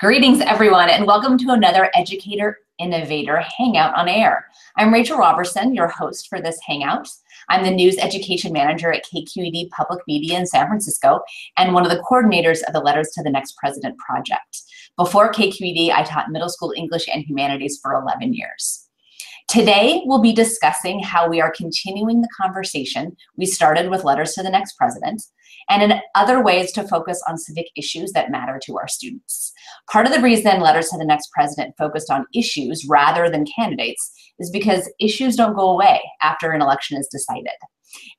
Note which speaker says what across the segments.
Speaker 1: Greetings, everyone, and welcome to another Educator Innovator Hangout on Air. I'm Rachel Robertson, your host for this Hangout. I'm the News Education Manager at KQED Public Media in San Francisco and one of the coordinators of the Letters to the Next President project. Before KQED, I taught middle school English and humanities for 11 years. Today, we'll be discussing how we are continuing the conversation we started with Letters to the Next President and in other ways to focus on civic issues that matter to our students. Part of the reason Letters to the Next President focused on issues rather than candidates is because issues don't go away after an election is decided.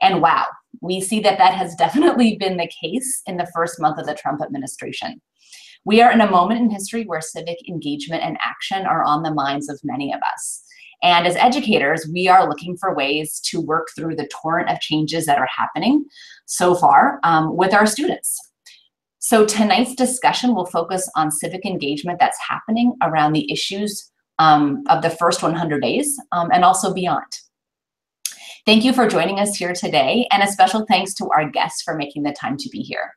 Speaker 1: And wow, we see that that has definitely been the case in the first month of the Trump administration. We are in a moment in history where civic engagement and action are on the minds of many of us. And as educators, we are looking for ways to work through the torrent of changes that are happening so far um, with our students. So tonight's discussion will focus on civic engagement that's happening around the issues um, of the first 100 days um, and also beyond. Thank you for joining us here today, and a special thanks to our guests for making the time to be here.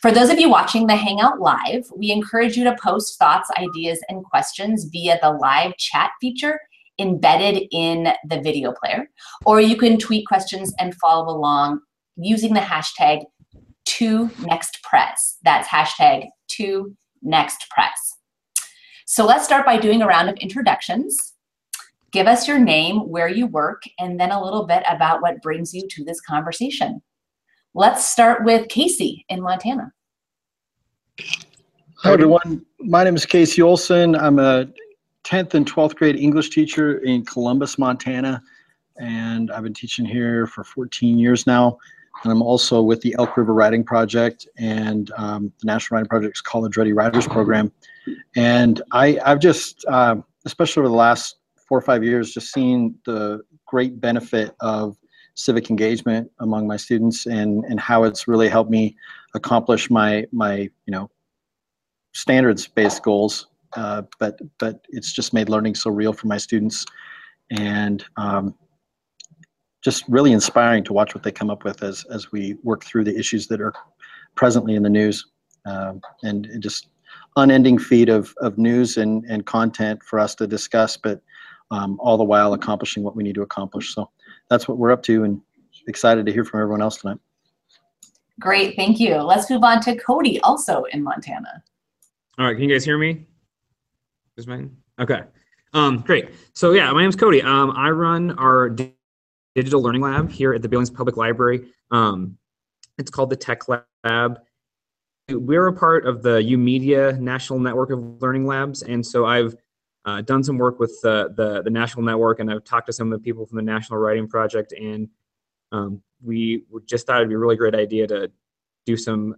Speaker 1: For those of you watching the Hangout Live, we encourage you to post thoughts, ideas, and questions via the live chat feature embedded in the video player, or you can tweet questions and follow along using the hashtag to next press. That's hashtag to next press. So let's start by doing a round of introductions. Give us your name, where you work, and then a little bit about what brings you to this conversation. Let's start with Casey in Montana.
Speaker 2: Hi, everyone. My name is Casey Olson. I'm a 10th and 12th grade English teacher in Columbus, Montana. And I've been teaching here for 14 years now. And I'm also with the Elk River Writing Project and um, the National Writing Project's College Ready Writers Program. And I, I've just, uh, especially over the last four or five years, just seen the great benefit of civic engagement among my students and, and how it's really helped me accomplish my, my you know, standards-based goals uh, but but it's just made learning so real for my students, and um, just really inspiring to watch what they come up with as as we work through the issues that are presently in the news, um, and just unending feed of of news and and content for us to discuss, but um, all the while accomplishing what we need to accomplish. So that's what we're up to, and excited to hear from everyone else tonight.
Speaker 1: Great, thank you. Let's move on to Cody, also in Montana.
Speaker 3: All right, can you guys hear me? Is mine? Okay. Um, great. So yeah, my name is Cody. Um, I run our digital learning lab here at the Billings Public Library. Um, it's called the Tech Lab. We're a part of the YOUmedia National Network of Learning Labs, and so I've uh, done some work with the, the, national network, and I've talked to some of the people from the National Writing Project, and um, we just thought it'd be a really great idea to do some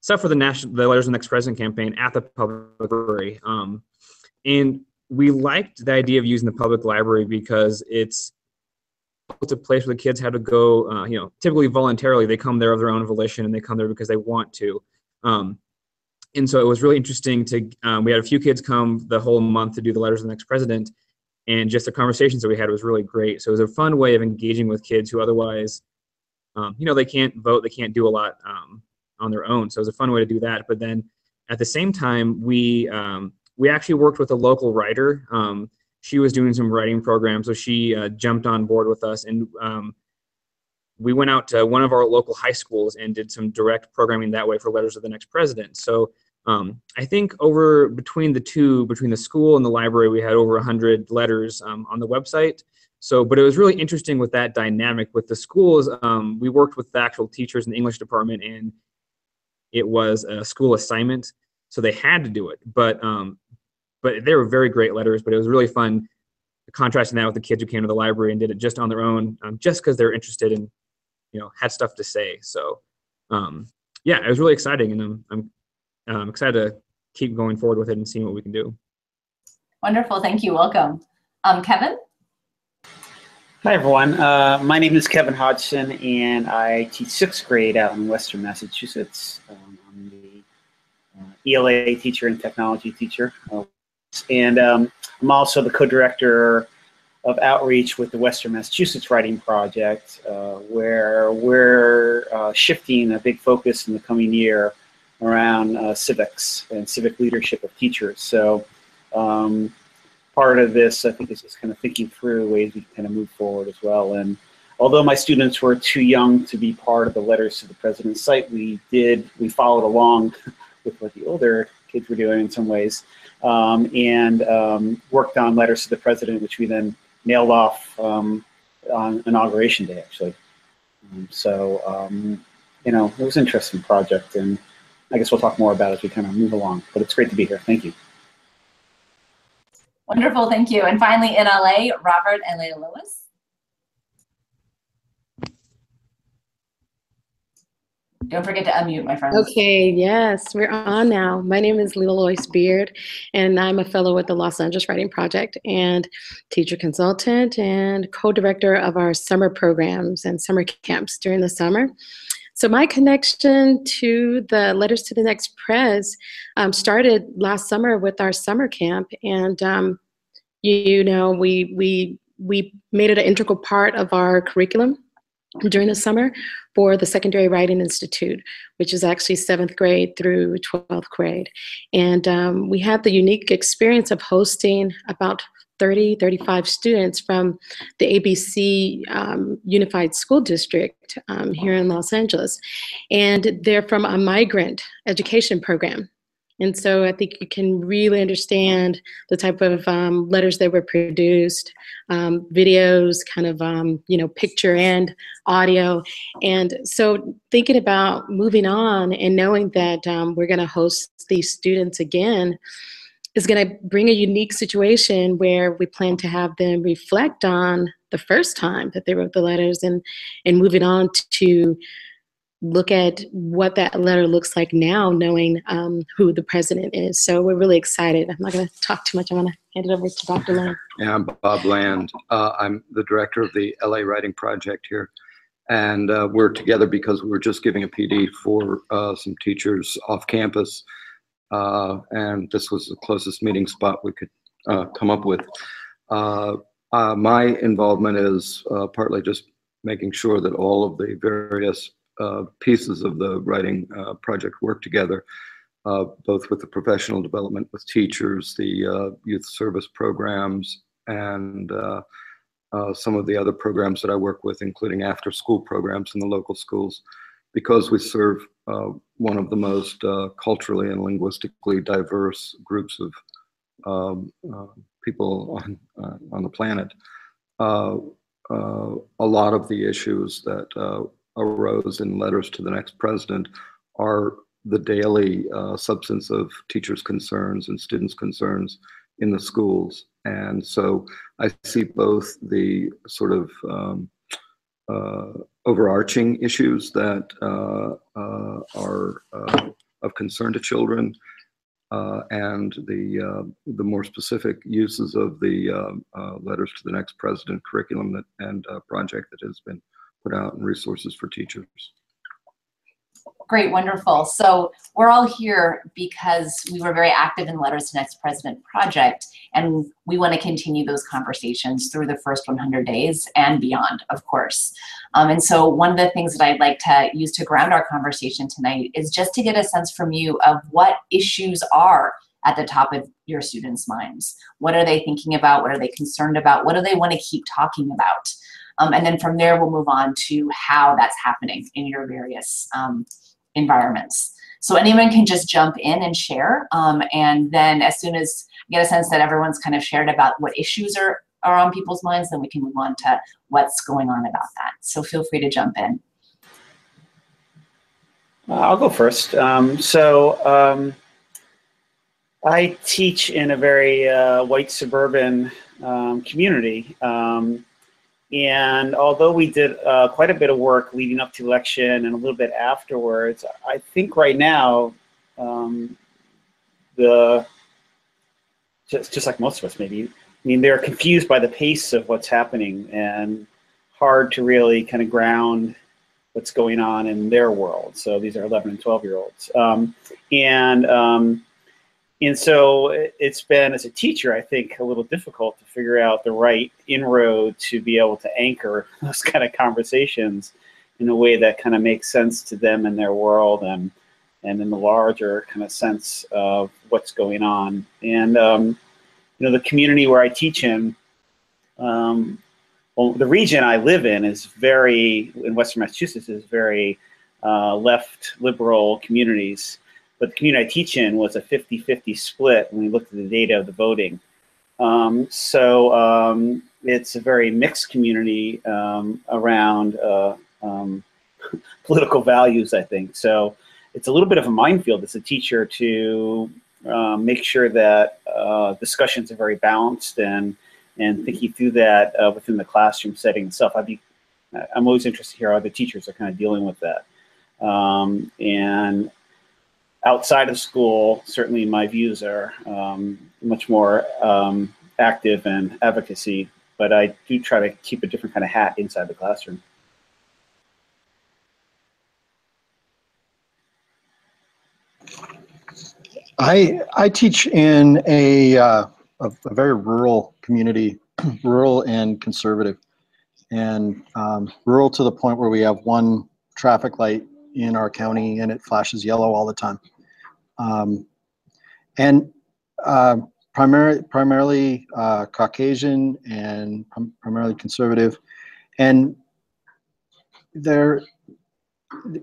Speaker 3: stuff for the national the Letters of the Next President campaign at the public library. Um, and we liked the idea of using the public library because it's it's a place where the kids have to go, uh, you know, typically voluntarily. They come there of their own volition and they come there because they want to. Um, and so it was really interesting to, um, we had a few kids come the whole month to do the letters of the next president. And just the conversations that we had was really great. So it was a fun way of engaging with kids who otherwise, um, you know, they can't vote, they can't do a lot um, on their own. So it was a fun way to do that. But then at the same time, we, um, we actually worked with a local writer. Um, she was doing some writing programs, so she uh, jumped on board with us, and um, we went out to one of our local high schools and did some direct programming that way for Letters of the Next President. So um, I think over between the two, between the school and the library, we had over 100 letters um, on the website. So, but it was really interesting with that dynamic with the schools. Um, we worked with the actual teachers in the English department, and it was a school assignment, so they had to do it. But um, but they were very great letters. But it was really fun contrasting that with the kids who came to the library and did it just on their own, um, just because they're interested in, you know, had stuff to say. So, um, yeah, it was really exciting, and I'm I'm um, excited to keep going forward with it and seeing what we can do.
Speaker 1: Wonderful, thank you. Welcome, um, Kevin.
Speaker 4: Hi everyone. Uh, my name is Kevin Hodgson, and I teach sixth grade out in Western Massachusetts. Um, I'm the uh, ELA teacher and technology teacher. Uh, and um, I'm also the co-director of outreach with the Western Massachusetts Writing Project, uh, where we're uh, shifting a big focus in the coming year around uh, civics and civic leadership of teachers. So um, part of this, I think, is just kind of thinking through ways we can kind of move forward as well. And although my students were too young to be part of the Letters to the President site, we did, we followed along with what the older kids were doing in some ways um, and um, worked on Letters to the President, which we then mailed off um, on Inauguration Day, actually. Um, so, um, you know, it was an interesting project, and I guess we'll talk more about it as we kind of move along. But it's great to be here. Thank you.
Speaker 1: Wonderful, thank you. And finally, in LA, Robert and Leila Lewis. Don't forget to unmute, my friends.
Speaker 5: Okay, yes, we're on now. My name is Leila Lois Beard, and I'm a fellow with the Los Angeles Writing Project and teacher consultant and co-director of our summer programs and summer camps during the summer. So my connection to the Letters to the Next Pres um, started last summer with our summer camp, and um, you know we we we made it an integral part of our curriculum during the summer for the Secondary Writing Institute, which is actually seventh grade through 12th grade. And um, we had the unique experience of hosting about 30, 35 students from the ABC um, Unified School District um, here in Los Angeles. And they're from a migrant education program. And so I think you can really understand the type of um, letters that were produced, um, videos, kind of, um, you know, picture and audio. And so thinking about moving on and knowing that um, we're going to host these students again is going to bring a unique situation where we plan to have them reflect on the first time that they wrote the letters and, and moving on to look at what that letter looks like now, knowing um, who the president is. So we're really excited. I'm not going to talk too much. I want to hand it over to Dr. Land.
Speaker 6: Yeah, I'm Bob Land. Uh, I'm the director of the LA Writing Project here. And uh, we're together because we were just giving a PD for uh, some teachers off campus. Uh, and this was the closest meeting spot we could uh, come up with. Uh, my involvement is partly just making sure that all of the various pieces of the writing uh, project work together, uh, both with the professional development with teachers, the youth service programs, and some of the other programs that I work with, including after school programs in the local schools because we serve uh, one of the most uh, culturally and linguistically diverse groups of um, uh, people on, on the planet. a lot of the issues that arose in letters to the next president are the daily uh, substance of teachers' concerns and students' concerns in the schools. And so I see both the sort of um, uh, overarching issues that uh, uh are uh, of concern to children uh, and the, the more specific uses of the letters to the next president curriculum that, and project that has been put out and resources for teachers.
Speaker 1: Great, wonderful. So we're all here because we were very active in Letters to Next President project, and we want to continue those conversations through the first 100 days and beyond, of course. Um, and so one of the things that I'd like to use to ground our conversation tonight is just to get a sense from you of what issues are at the top of your students' minds. What are they thinking about? What are they concerned about? What do they want to keep talking about? Um, and then from there, we'll move on to how that's happening in your various um, environments. So anyone can just jump in and share. Um, and then as soon as I get a sense that everyone's kind of shared about what issues are, are on people's minds, then we can move on to what's going on about that. So feel free to jump in.
Speaker 4: Uh, I'll go first. Um, so um, I teach in a very uh, white suburban um, community. Um, and although we did uh, quite a bit of work leading up to election and a little bit afterwards, I think right now, um, the just just like most of us maybe, I mean they're confused by the pace of what's happening and hard to really kind of ground what's going on in their world. So these are 11 and 12 year olds, um, and um, and so it's been, as a teacher, I think, a little difficult to figure out the right inroad to be able to anchor those kind of conversations in a way that kind of makes sense to them and their world and and then the larger kind of sense of what's going on. And um, you know, the community where I teach in, um, well, the region I live in is very in Western Massachusetts is very uh, left liberal communities. But the community I teach in was a 50-50 split when we looked at the data of the voting. Um, so um, it's a very mixed community um, around uh, um, political values, I think. So it's a little bit of a minefield as a teacher to uh, make sure that uh, discussions are very balanced and and thinking through that uh, within the classroom setting itself. I'd be, I'm always interested to hear how other teachers are kind of dealing with that. Um, and outside of school, certainly my views are um, much more um, active and advocacy, but I do try to keep a different kind of hat inside the classroom.
Speaker 2: I I teach in a uh, a, a, very rural community, rural and conservative, and um, rural to the point where we have one traffic light in our county and it flashes yellow all the time, um, and uh, primarily primarily uh, Caucasian and primarily conservative, and there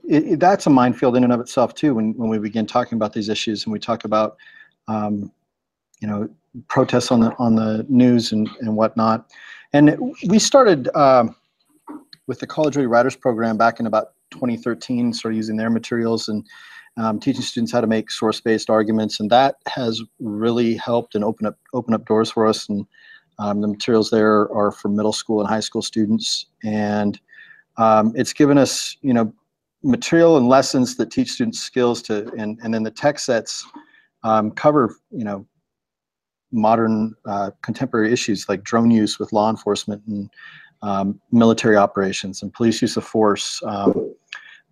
Speaker 2: it, it, that's a minefield in and of itself too. When when we begin talking about these issues and we talk about, um, you know, protests on the on the news and and whatnot, and it, we started um, with the College Ready Writers program back in about 2013, started using their materials and um, teaching students how to make source-based arguments, and that has really helped and open up open up doors for us. And um, the materials there are for middle school and high school students, and um, it's given us, you know, material and lessons that teach students skills to, and, and then the tech sets um, cover, you know, modern uh, contemporary issues like drone use with law enforcement and um, military operations and police use of force. Um,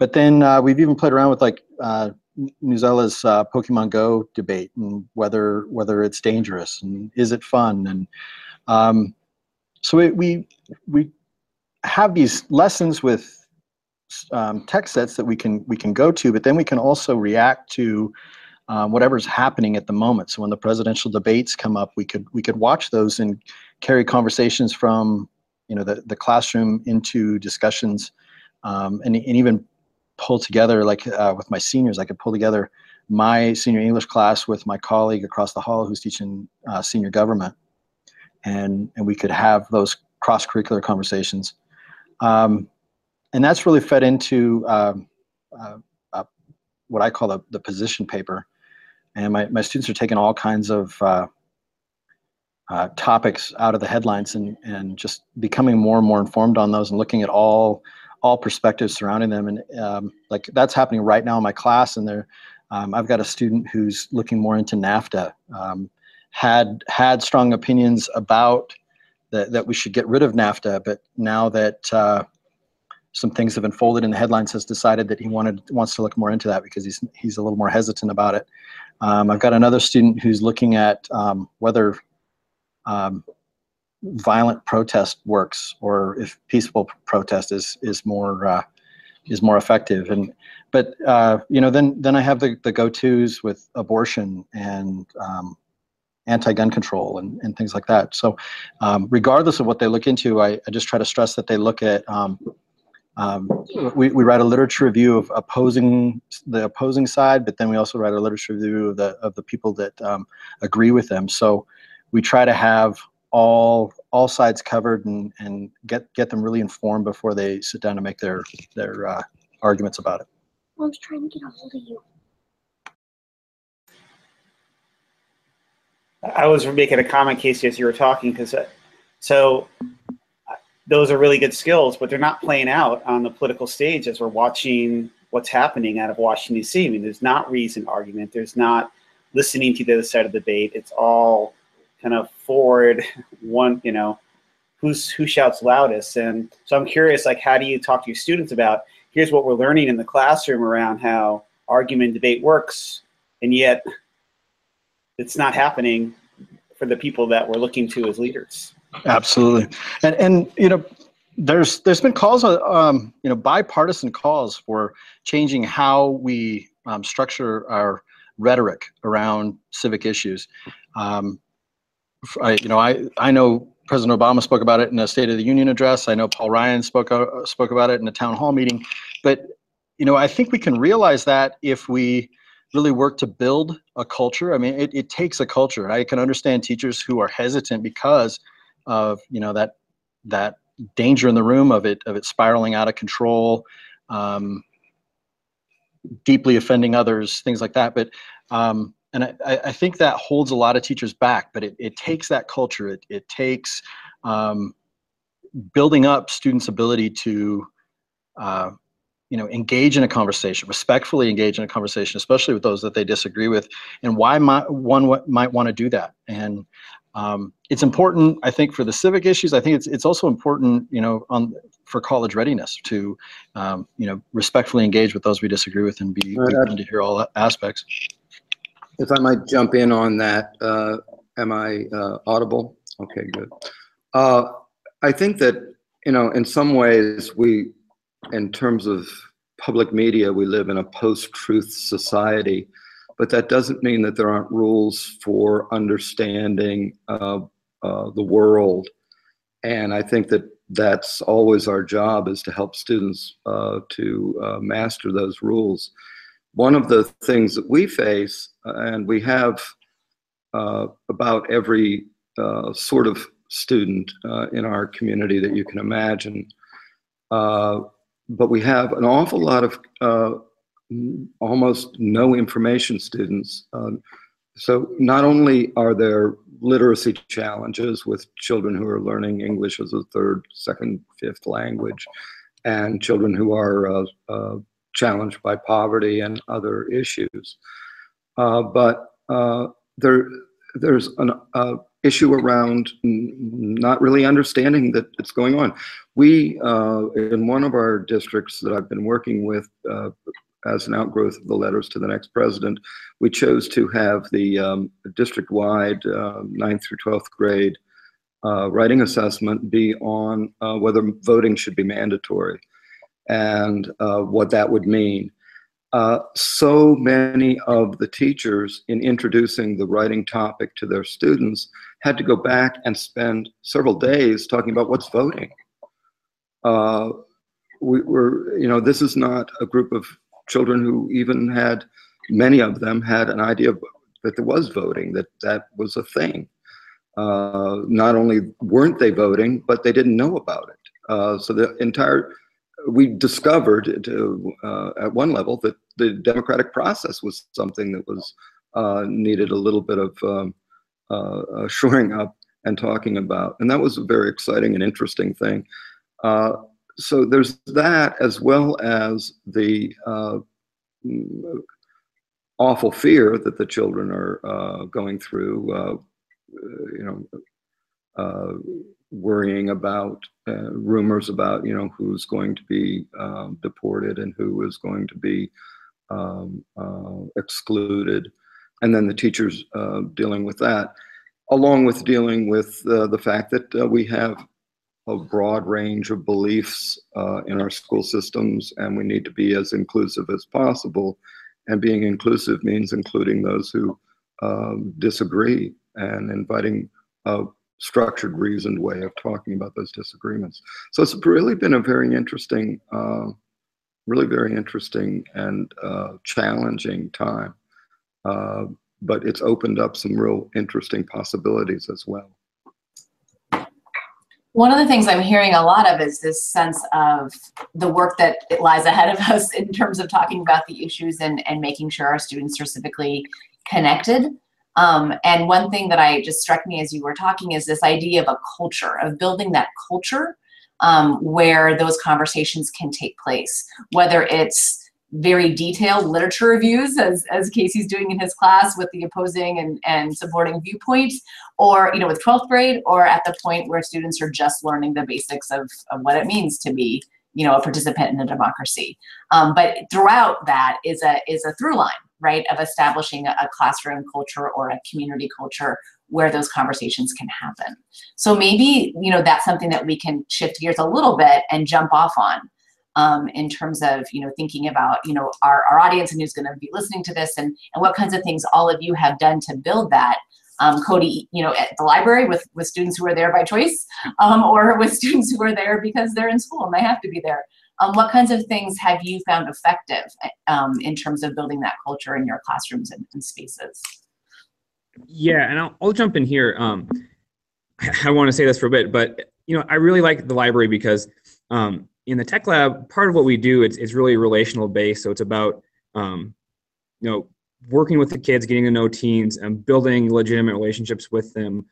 Speaker 2: but then uh, we've even played around with like uh, Newsela's uh, Pokemon Go debate and whether whether it's dangerous and is it fun and um, so we, we we have these lessons with um, text sets that we can we can go to, but then we can also react to um, whatever's happening at the moment. So when the presidential debates come up, we could we could watch those and carry conversations from you know the, the classroom into discussions, um, and, and even pull together like uh, with my seniors. I could pull together my senior English class with my colleague across the hall who's teaching uh, senior government, and and we could have those cross curricular conversations. Um, and that's really fed into um, uh, uh, what I call the, the position paper. And my, my students are taking all kinds of uh, uh, topics out of the headlines and, and just becoming more and more informed on those and looking at all all perspectives surrounding them. And um, like that's happening right now in my class. And there, um, I've got a student who's looking more into NAFTA. Um, had had strong opinions about that that we should get rid of NAFTA, but now that uh, some things have unfolded in the headlines has decided that he wanted wants to look more into that because he's he's a little more hesitant about it. Um, I've got another student who's looking at um, whether um, violent protest works or if peaceful protest is is more uh, is more effective. And but uh, you know then then I have the the go tos with abortion and um, anti-gun control and, and things like that. So um, regardless of what they look into, I, I just try to stress that they look at um, um, we, we write a literature review of opposing the opposing side, but then we also write a literature review of the of the people that um, agree with them. So we try to have all all sides covered and and get get them really informed before they sit down to make their their uh, arguments about it.
Speaker 7: Mom's trying to get a hold of you.
Speaker 4: I was making a comment, Casey, as you were talking, because uh, so those are really good skills, but they're not playing out on the political stage as we're watching what's happening out of Washington, D.C. I mean, there's not reason argument. There's not listening to the other side of the debate. It's all kind of forward one, you know, who's who shouts loudest. And so I'm curious, like, how do you talk to your students about here's what we're learning in the classroom around how argument debate works, and yet it's not happening for the people that we're looking to as leaders.
Speaker 2: Absolutely, and and you know, there's there's been calls, uh, um, you know, bipartisan calls for changing how we um, structure our rhetoric around civic issues. Um, I, you know, I, I know President Obama spoke about it in a State of the Union address. I know Paul Ryan spoke uh, spoke about it in a town hall meeting. But you know, I think we can realize that if we really work to build a culture. I mean, it, it takes a culture. I can understand teachers who are hesitant because of you know that that danger in the room of it of it spiraling out of control, um, deeply offending others, things like that. But um, and I, I think that holds a lot of teachers back. But it, it takes that culture. It it takes um, building up students' ability to uh, you know engage in a conversation respectfully engage in a conversation especially with those that they disagree with and why might one might want to do that and um, it's important i think for the civic issues i think it's, it's also important you know on for college readiness to um, you know respectfully engage with those we disagree with and be
Speaker 6: Right,
Speaker 2: open to hear all aspects
Speaker 6: If I might jump in on that, uh, am I uh, audible? Okay, good. Uh, I think that, you know, in some ways, we, in terms of public media, we live in a post-truth society, but that doesn't mean that there aren't rules for understanding uh, the world. And I think that that's always our job is to help students uh, to uh, master those rules one of the things that we face, and we have uh, about every uh, sort of student uh, in our community that you can imagine, uh, but we have an awful lot of uh, almost no information students. Um, so not only are there literacy challenges with children who are learning English as a third, second, fifth language, and children who are uh, challenged by poverty and other issues. Uh, but uh, there, there's an uh, issue around not really understanding that it's going on. We, uh, in one of our districts that I've been working with uh, as an outgrowth of the letters to the next president, we chose to have the um, district-wide uh, 9th through 12th grade writing assessment be on whether voting should be mandatory and uh, what that would mean. Uh, so many of the teachers, in introducing the writing topic to their students, had to go back and spend several days talking about what's voting. Uh, we were, you know, this is not a group of children who even had, many of them had an idea that there was voting, that that was a thing. Uh, not only weren't they voting, but they didn't know about it. Uh, so the entire we discovered to, uh, at one level that the democratic process was something that was uh, needed a little bit of um, uh, uh, shoring up and talking about. And that was a very exciting and interesting thing. Uh, so there's that as well as the uh, mm, awful fear that the children are going through, you know, worrying about uh, rumors about you know who's going to be um, deported and who is going to be um, uh, excluded, and then the teachers uh, dealing with that, along with dealing with uh, the fact that uh, we have a broad range of beliefs uh, in our school systems, and we need to be as inclusive as possible. And being inclusive means including those who um, disagree and inviting structured, reasoned way of talking about those disagreements. So it's really been a very interesting, uh, really very interesting and uh, challenging time. Uh, but it's opened up some real interesting possibilities as well.
Speaker 1: One of the things I'm hearing a lot of is this sense of the work that lies ahead of us in terms of talking about the issues and, and making sure our students are civically connected. Um, and one thing that I just struck me as you were talking is this idea of a culture, of building that culture um, where those conversations can take place, whether it's very detailed literature reviews as, as Casey's doing in his class with the opposing and, and supporting viewpoints, or you know with 12th grade, or at the point where students are just learning the basics of, of what it means to be you know a participant in a democracy. Um, but throughout that is a is a through line, right, of establishing a, classroom culture or a community culture where those conversations can happen. So maybe you know that's something that we can shift gears a little bit and jump off on. um, in terms of you know thinking about you know our, our audience and who's going to be listening to this and, and what kinds of things all of you have done to build that um, Cody, you know, at the library with, with students who are there by choice um, or with students who are there because they're in school and they have to be there. Um, what kinds of things have you found effective um, in terms of building that culture in your classrooms and, and spaces?
Speaker 3: Yeah, and I'll, I'll jump in here. Um, I want to say this for a bit, but you know, I really like the library because um, in the tech lab, part of what we do it's, it's really relational based. So it's about um, you know working with the kids, getting to know teens, and building legitimate relationships with them.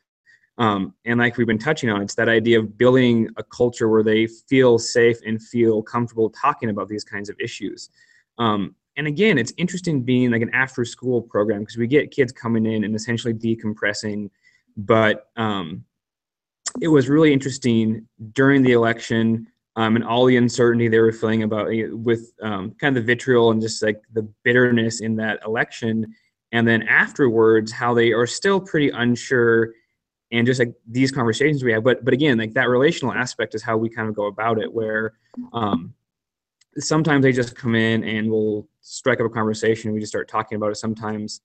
Speaker 3: Um, and like we've been touching on, it's that idea of building a culture where they feel safe and feel comfortable talking about these kinds of issues. Um, and again, it's interesting being like an after school program because we get kids coming in and essentially decompressing. But um, it was really interesting during the election um, and all the uncertainty they were feeling about eh, with um, kind of the vitriol and just like the bitterness in that election. And then afterwards, how they are still pretty unsure and just like these conversations we have. But but again, like that relational aspect is how we kind of go about it, where um, sometimes they just come in and we'll strike up a conversation and we just start talking about it. Sometimes,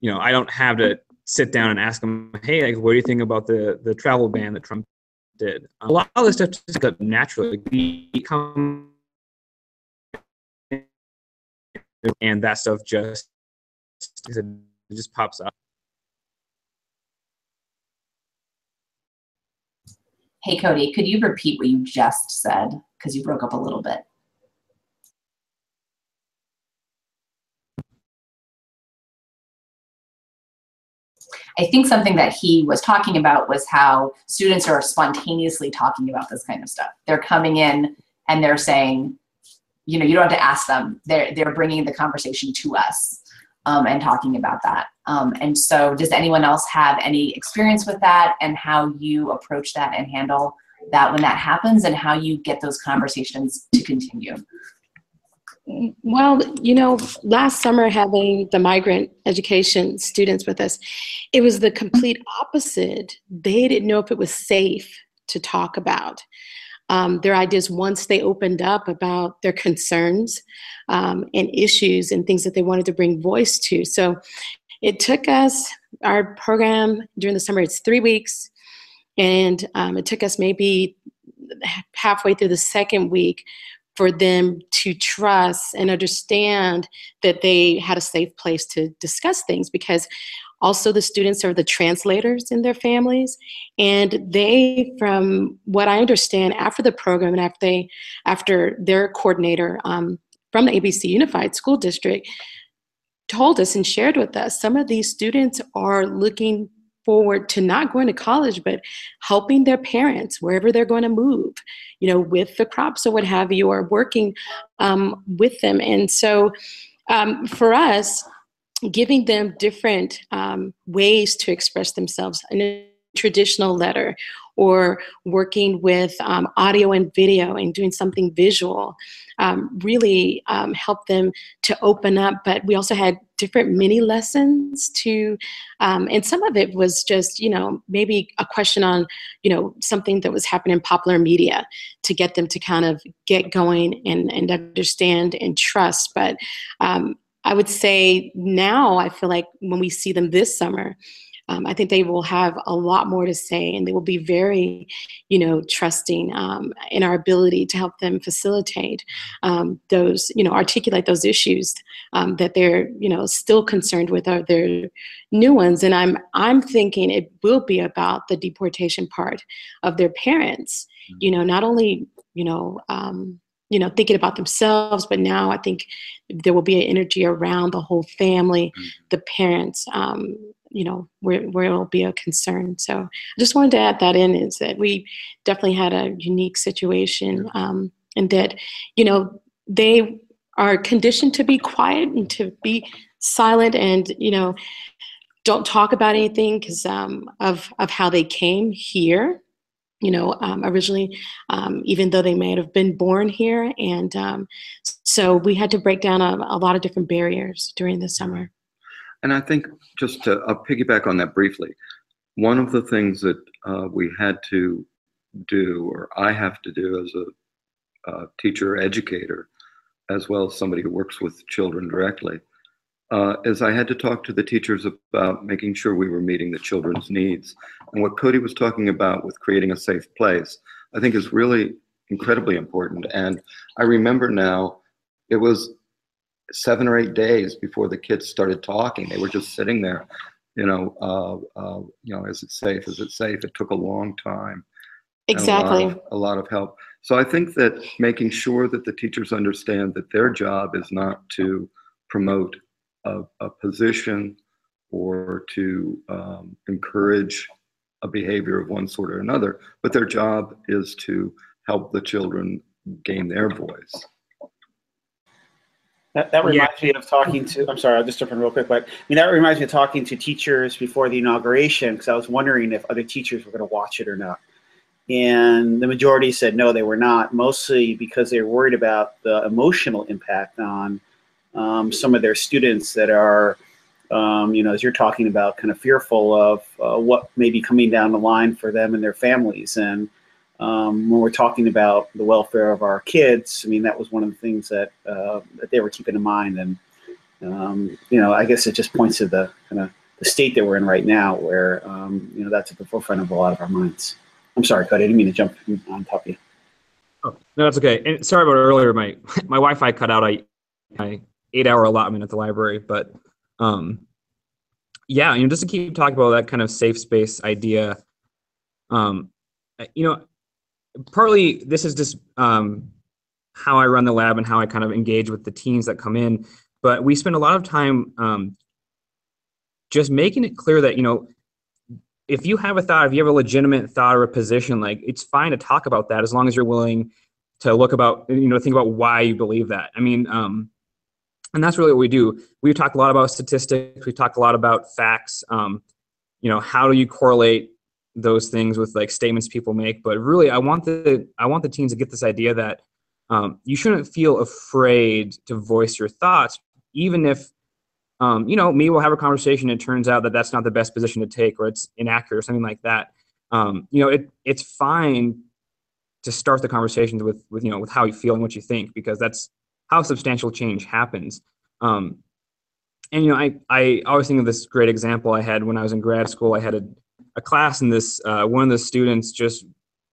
Speaker 3: you know, I don't have to sit down and ask them, hey, like, what do you think about the the travel ban that Trump did. a lot of this stuff just got naturally become, and that stuff just it just pops up.
Speaker 1: Hey Cody, could you repeat what you just said? Because you broke up a little bit. I think something that he was talking about was how students are spontaneously talking about this kind of stuff. They're coming in and they're saying, you know, you don't have to ask them. They're they're bringing the conversation to us um, and talking about that. Um, and so, does anyone else have any experience with that and how you approach that and handle that when that happens, and how you get those conversations to continue?
Speaker 5: Well, you know, last summer having the migrant education students with us, it was the complete opposite. They didn't know if it was safe to talk about. Um, their ideas once they opened up about their concerns um, and issues and things that they wanted to bring voice to. So it took us, our program during the summer, it's three weeks, and um, it took us maybe halfway through the second week for them to trust and understand that they had a safe place to discuss things because also the students are the translators in their families and they from what i understand after the program and after they after their coordinator um, from the abc unified school district told us and shared with us some of these students are looking forward to not going to college, but helping their parents wherever they're going to move, you know, with the crops or what have you, or working um, with them. And so um, for us, giving them different um, ways to express themselves in a traditional letter or working with um, audio and video and doing something visual um, really um, helped them to open up. But we also had different mini lessons to, um, and some of it was just, you know, maybe a question on, you know, something that was happening in popular media to get them to kind of get going and, and understand and trust. But um, I would say now I feel like when we see them this summer, um, I think they will have a lot more to say and they will be very, you know, trusting um, in our ability to help them facilitate um, those, you know, articulate those issues um, that they're, you know, still concerned with are their new ones. And I'm, I'm thinking it will be about the deportation part of their parents, you know, not only, you know, um, you know thinking about themselves but now i think there will be an energy around the whole family mm-hmm. the parents um, you know where, where it'll be a concern. So i just wanted to add that in is that we definitely had a unique situation um, and that you know they are conditioned to be quiet and to be silent and you know don't talk about anything because um, of of how they came here you know um, originally um, even though they may have been born here and um, so we had to break down a, a lot of different barriers during the summer
Speaker 6: and I think just to I'll piggyback on that briefly. One of the things that uh, we had to do, or I have to do as a uh, teacher educator, as well as somebody who works with children directly, uh, is I had to talk to the teachers about making sure we were meeting the children's needs. And what Cody was talking about with creating a safe place, I think is really incredibly important. And I remember now, it was seven or eight days before the kids started talking. They were just sitting there, you know, uh, uh, you know, is it safe? Is it safe? It took a long time.
Speaker 5: Exactly.
Speaker 6: A lot, of, a lot of help. So I think that making sure that the teachers understand that their job is not to promote a, a position or to um, encourage a behavior of one sort or another, but their job is to help the children gain their voice.
Speaker 4: That, that
Speaker 3: Yeah.
Speaker 4: reminds me of talking to, I'm sorry, I'll just jump in real quick, but I mean, that reminds me of talking to teachers before the inauguration because I was wondering if other teachers were going to watch it or not. And the majority said no, they were not, mostly because they were worried about the emotional impact on um, some of their students that are, um, you know, as you're talking about, kind of fearful of uh, what may be coming down the line for them and their families. And um, when we're talking about the welfare of our kids, I mean, that was one of the things that, uh, that they were keeping in mind. And, um, you know, I guess it just points to the kind of the state that we're in right now where, um, you know, that's at the forefront of a lot of our minds. I'm sorry, Cody, I didn't mean to jump on top of you.
Speaker 3: Oh, no, that's okay. And sorry about earlier. My my Wi-Fi cut out. I my eight hour allotment at the library, but um, yeah, you know, just to keep talking about that kind of safe space idea. Um, you know, partly this is just um, how I run the lab and how I kind of engage with the teens that come in. But we spend a lot of time um, just making it clear that you know if you have a thought, if you have a legitimate thought or a position, like it's fine to talk about that as long as you're willing to look about, you know, think about why you believe that. I mean, um, and that's really what we do. we talk a lot about statistics. we talk a lot about facts. Um, you know, how do you correlate those things with like statements people make? But really, I want the I want the teens to get this idea that um, you shouldn't feel afraid to voice your thoughts, even if um, you know, me will have a conversation. And it turns out that that's not the best position to take, or it's inaccurate, or something like that. Um, you know, it it's fine to start the conversations with with you know with how you feel and what you think, because that's how substantial change happens. Um, and you know, I I always think of this great example I had when I was in grad school. I had a a class, and this uh, one of the students just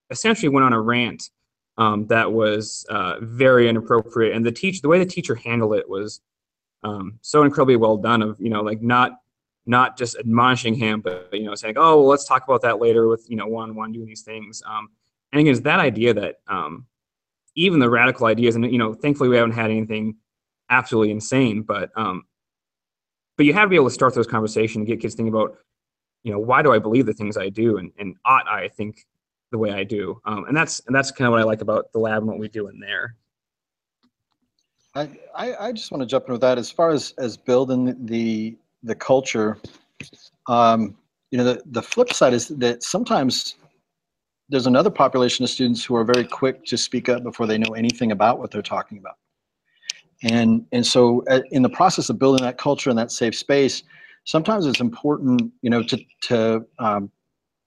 Speaker 3: essentially went on a rant um, that was uh, very inappropriate, and the teach the way the teacher handled it was um, so incredibly well done of you know like not not just admonishing him but you know saying oh well, let's talk about that later with you know one one doing these things um, and again it's that idea that um, even the radical ideas and you know thankfully we haven't had anything absolutely insane but um, but you have to be able to start those conversations and get kids thinking about you know why do i believe the things i do and, and ought i think the way i do um, and that's and that's kind of what i like about the lab and what we do in there
Speaker 2: I, I, just want to jump in with that as far as, as building the, the culture. Um, you know, the, the flip side is that sometimes there's another population of students who are very quick to speak up before they know anything about what they're talking about. And, and so uh, in the process of building that culture and that safe space, sometimes it's important, you know, to, to um,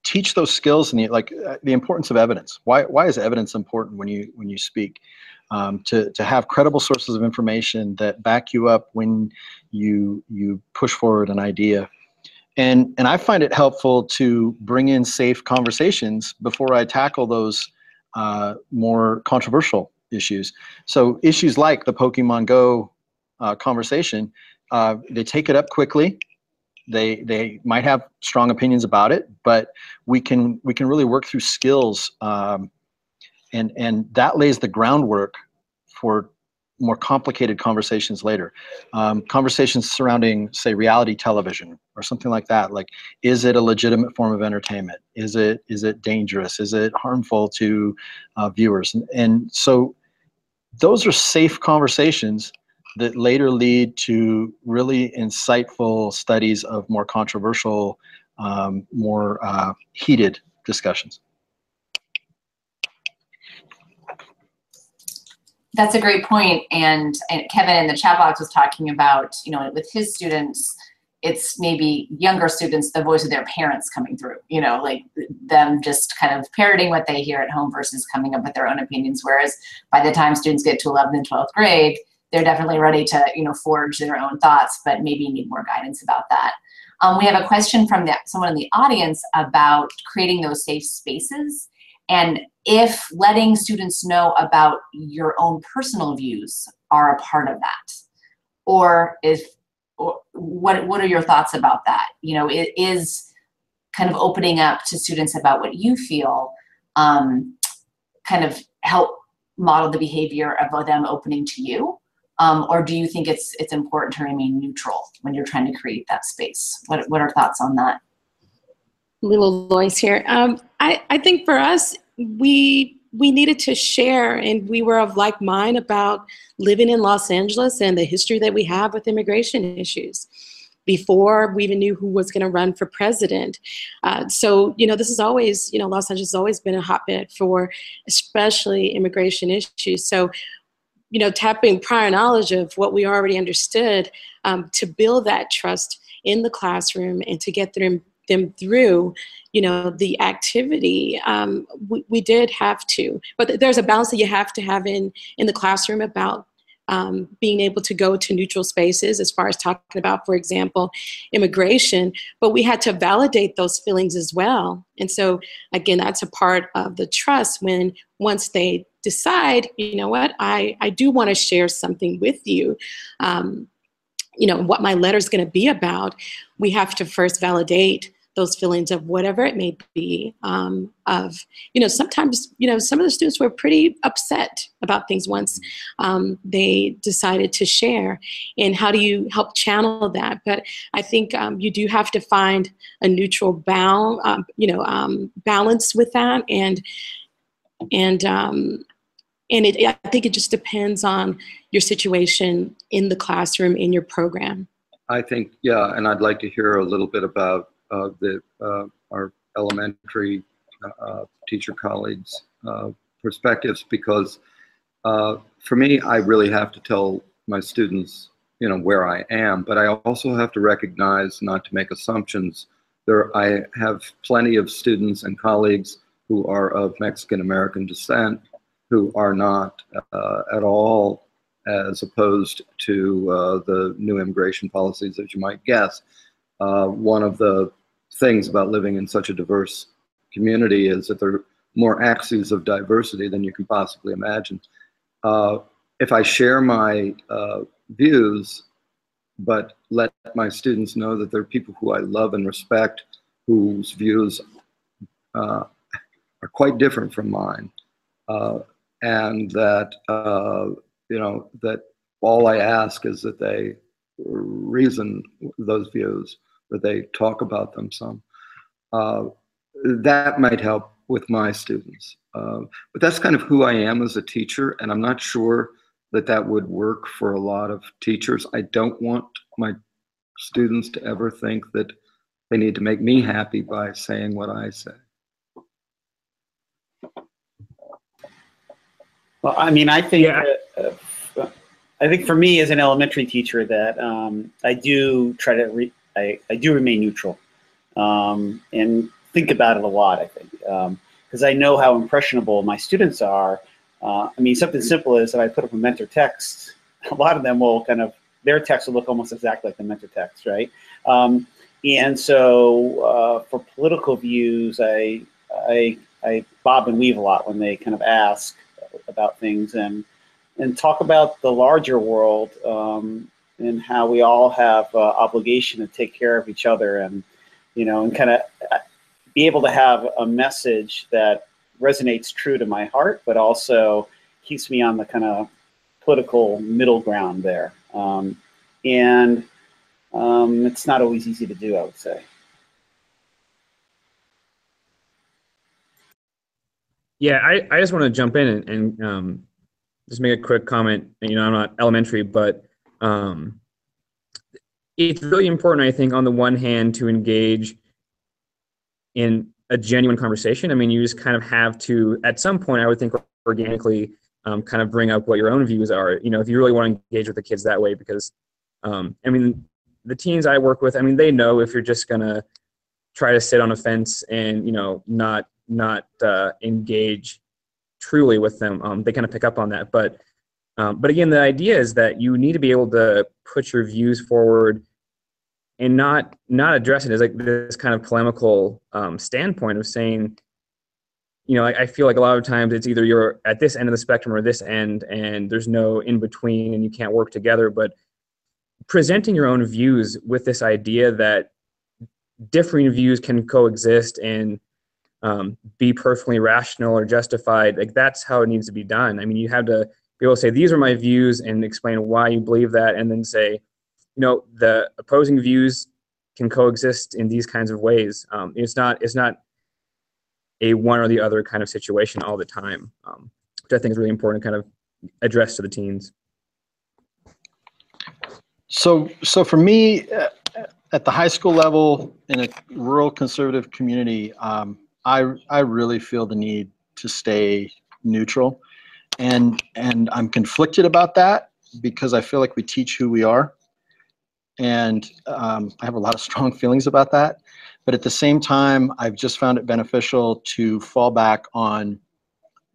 Speaker 2: teach those skills and the, like uh, the importance of evidence. Why, why is evidence important when you, when you speak? um, to, to have credible sources of information that back you up when you you push forward an idea and and i find it helpful to bring in safe conversations before i tackle those uh, more controversial issues. So issues like the pokemon go uh, conversation uh, they take it up quickly. They they might have strong opinions about it but we can we can really work through skills um, and and that lays the groundwork for more complicated conversations later. Um, conversations surrounding say reality television or something like that like is it a legitimate form of entertainment? Is it is it dangerous? Is it harmful to uh, viewers? And, and so those are safe conversations that later lead to really insightful studies of more controversial um, more uh, heated discussions
Speaker 1: That's a great point. And, and Kevin in the chat box was talking about, you know, with his students, it's maybe younger students, the voice of their parents coming through, you know, like them just kind of parroting what they hear at home versus coming up with their own opinions. Whereas by the time students get to 11th and 12th grade, they're definitely ready to, you know, forge their own thoughts, but maybe need more guidance about that. Um, we have a question from the, someone in the audience about creating those safe spaces and if letting students know about your own personal views are a part of that or if or what what are your thoughts about that? You know it is kind of opening up to students about what you feel um, kind of help model the behavior of them opening to you. Um, or do you think it's it's important to remain neutral when you're trying to create that space? What, what are thoughts on that
Speaker 5: little Lois here um, I, I think for us we we needed to share and we were of like mind about living in Los Angeles and the history that we have with immigration issues before we even knew who was going to run for president. Uh, so, you know, this is always, you know, Los Angeles has always been a hotbed for especially immigration issues. So, you know, tapping prior knowledge of what we already understood um, to build that trust in the classroom and to get them them through you know the activity um, we, we did have to. But there's a balance that you have to have in in the classroom about um, being able to go to neutral spaces as far as talking about for example immigration. But we had to validate those feelings as well. And so again that's a part of the trust when once they decide you know what? I i do want to share something with you um, you know what my letter is going to be about we have to first validate those feelings of whatever it may be um, of you know sometimes you know some of the students were pretty upset about things once um, they decided to share. And how do you help channel that? But i think um, you do have to find a neutral bound um, you know um, balance with that and and um, and it, i think it just depends on your situation in the classroom in your program
Speaker 6: I think, yeah, and I'd like to hear a little bit about uh, the, uh, our elementary uh, teacher colleagues' perspectives because for me, I really have to tell my students, you know, where I am, but I also have to recognize not to make assumptions. There, I have plenty of students and colleagues who are of Mexican American descent who are not uh, at all as opposed to uh, the new immigration policies as you might guess. Uh, one of the things about living in such a diverse community is that there are more axes of diversity than you can possibly imagine. Uh, if I share my uh, views, but let my students know that there are people who I love and respect, whose views uh, are quite different from mine, uh, and that uh, you know that all I ask is that they reason those views that they talk about them some. Uh, that might help with my students. Uh, but that's kind of who I am as a teacher, and I'm not sure that that would work for a lot of teachers. I don't want my students to ever think that they need to make me happy by saying what I say.
Speaker 4: Well, I mean, I think yeah. uh, I think for me as an elementary teacher that um, I do try to re- I, I do remain neutral um, and think about it a lot, I think, because um, I know how impressionable my students are. Uh, I mean, something simple is if I put up a mentor text, a lot of them will kind of, their text will look almost exactly like the mentor text, right? Um, and so uh, for political views, I, I, I bob and weave a lot when they kind of ask about things and, and talk about the larger world um, and how we all have uh, obligation to take care of each other and you know and kind of uh, be able to have a message that resonates true to my heart but also keeps me on the kind of political middle ground there. Um, and um, it's not always easy to do i would say
Speaker 3: yeah i, I just want to jump in and, and um, just make a quick comment you know i'm not elementary but um, it's really important, I think, on the one hand, to engage in a genuine conversation. I mean, you just kind of have to, at some point, I would think organically, um, kind of bring up what your own views are. You know, if you really want to engage with the kids that way, because, um, I mean, the teens I work with, I mean, they know if you're just gonna try to sit on a fence and you know not not uh, engage truly with them, um, they kind of pick up on that. But um, but again, the idea is that you need to be able to put your views forward and not not address it as like this kind of polemical um, standpoint of saying, you know, I, I feel like a lot of times it's either you're at this end of the spectrum or this end, and there's no in between, and you can't work together. But presenting your own views with this idea that differing views can coexist and um, be perfectly rational or justified, like that's how it needs to be done. I mean, you have to be able to say these are my views and explain why you believe that, and then say, you know, the opposing views can coexist in these kinds of ways. Um, it's not it's not a one or the other kind of situation all the time, um, which I think is really important to kind of address to the teens.
Speaker 2: So, so for me, uh, at the high school level in a rural conservative community, um, I I really feel the need to stay neutral, and and I'm conflicted about that because I feel like we teach who we are, and um, I have a lot of strong feelings about that. But at the same time, I've just found it beneficial to fall back on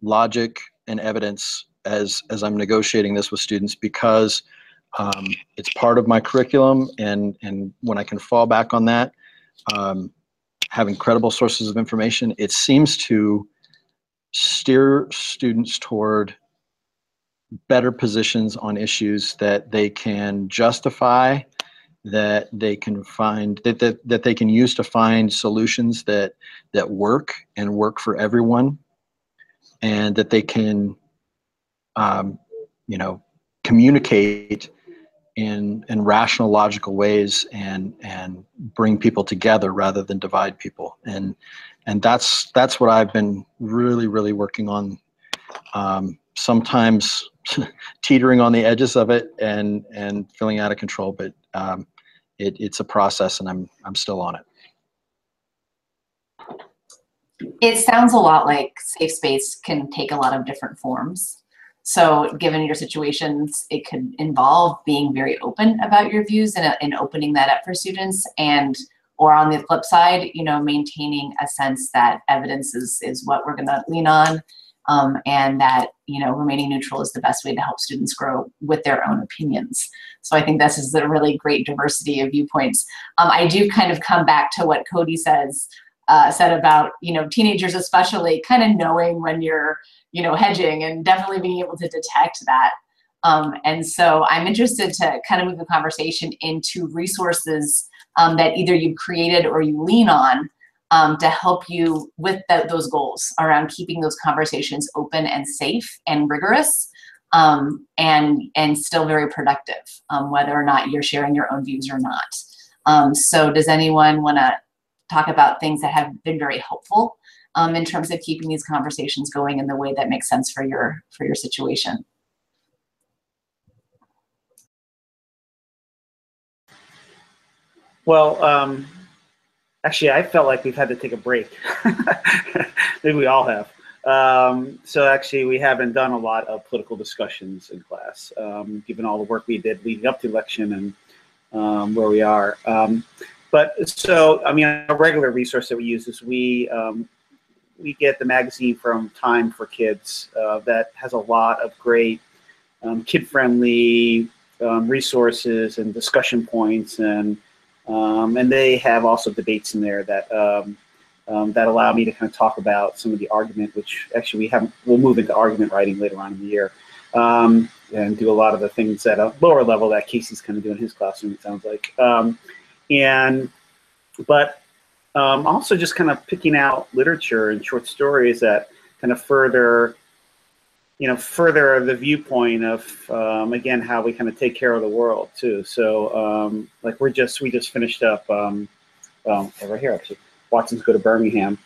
Speaker 2: logic and evidence as as I'm negotiating this with students because um, it's part of my curriculum, and and when I can fall back on that, um, having credible sources of information, it seems to steer students toward better positions on issues that they can justify that they can find that, that that they can use to find solutions that that work and work for everyone and that they can um, you know communicate in in rational logical ways and and bring people together rather than divide people and and that's that's what I've been really really working on um, sometimes teetering on the edges of it and and feeling out of control but um, it, it's a process and I'm I'm still on it
Speaker 1: It sounds a lot like safe space can take a lot of different forms. So, given your situations, it could involve being very open about your views and, and opening that up for students, and or on the flip side, you know, maintaining a sense that evidence is is what we're to lean on, um, and that you know remaining neutral is the best way to help students grow with their own opinions. So, I think this is a really great diversity of viewpoints. Um, I do kind of come back to what Cody says uh, said about you know teenagers especially kind of knowing when you're you know hedging and definitely being able to detect that. Um, and so i'm interested to kind of move the conversation into resources um, that either you've created or you lean on um, to help you with the, those goals around keeping those conversations open and safe and rigorous um, and and still very productive um, whether or not you're sharing your own views or not. Um, so does anyone want to talk about things that have been very helpful um, in terms of keeping these conversations going in the way that makes sense for your for your situation.
Speaker 4: Well, um, actually, I felt like we've had to take a break. Maybe we all have. Um, so actually, we haven't done a lot of political discussions in class, um, given all the work we did leading up to election and um, where we are. But so, I mean, a regular resource that we use is we um, we get the magazine from Time for Kids uh, that has a lot of great um, kid-friendly um, resources and discussion points, and um, and they have also debates in there that um, um, that allow me to kind of talk about some of the argument, which actually we haven't. We'll move into argument writing later on in the year. and do a lot of the things at a lower level that Casey's kind of doing in his classroom, it sounds like and but um, also just kind of picking out literature and short stories that kind of further you know further the viewpoint of um, again how we kind of take care of the world too. So um, like we're just we just finished up um, well right here actually. Watson's go to birmingham.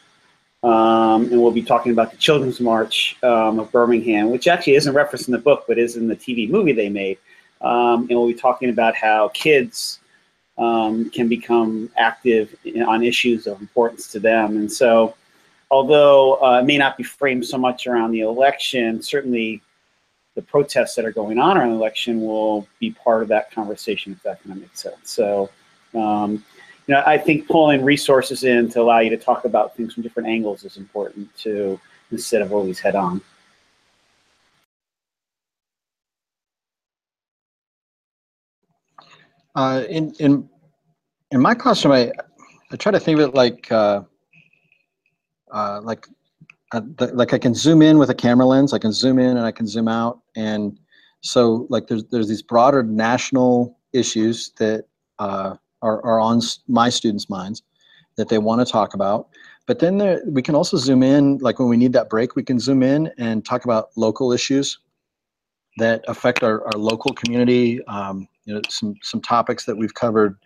Speaker 4: Um, and we'll be talking about the children's march um, of birmingham which actually isn't referenced in the book but is in the tv movie they made. Um, and we'll be talking about how kids um, can become active on issues of importance to them. And so, although uh, it may not be framed so much around the election, certainly the protests that are going on around the election will be part of that conversation, if that kind of makes sense. So, um, you know, I think pulling resources in to allow you to talk about things from different angles is important too, instead of always head on.
Speaker 2: Uh, in in in my classroom, I I try to think of it like uh, uh, like uh, the, like I can zoom in with a camera lens. I can zoom in and I can zoom out, and so like there's there's these broader national issues that uh, are are on my students' minds that they want to talk about. But then there, we can also zoom in, like when we need that break, we can zoom in and talk about local issues that affect our, our local community. Um, you know, some some topics that we've covered,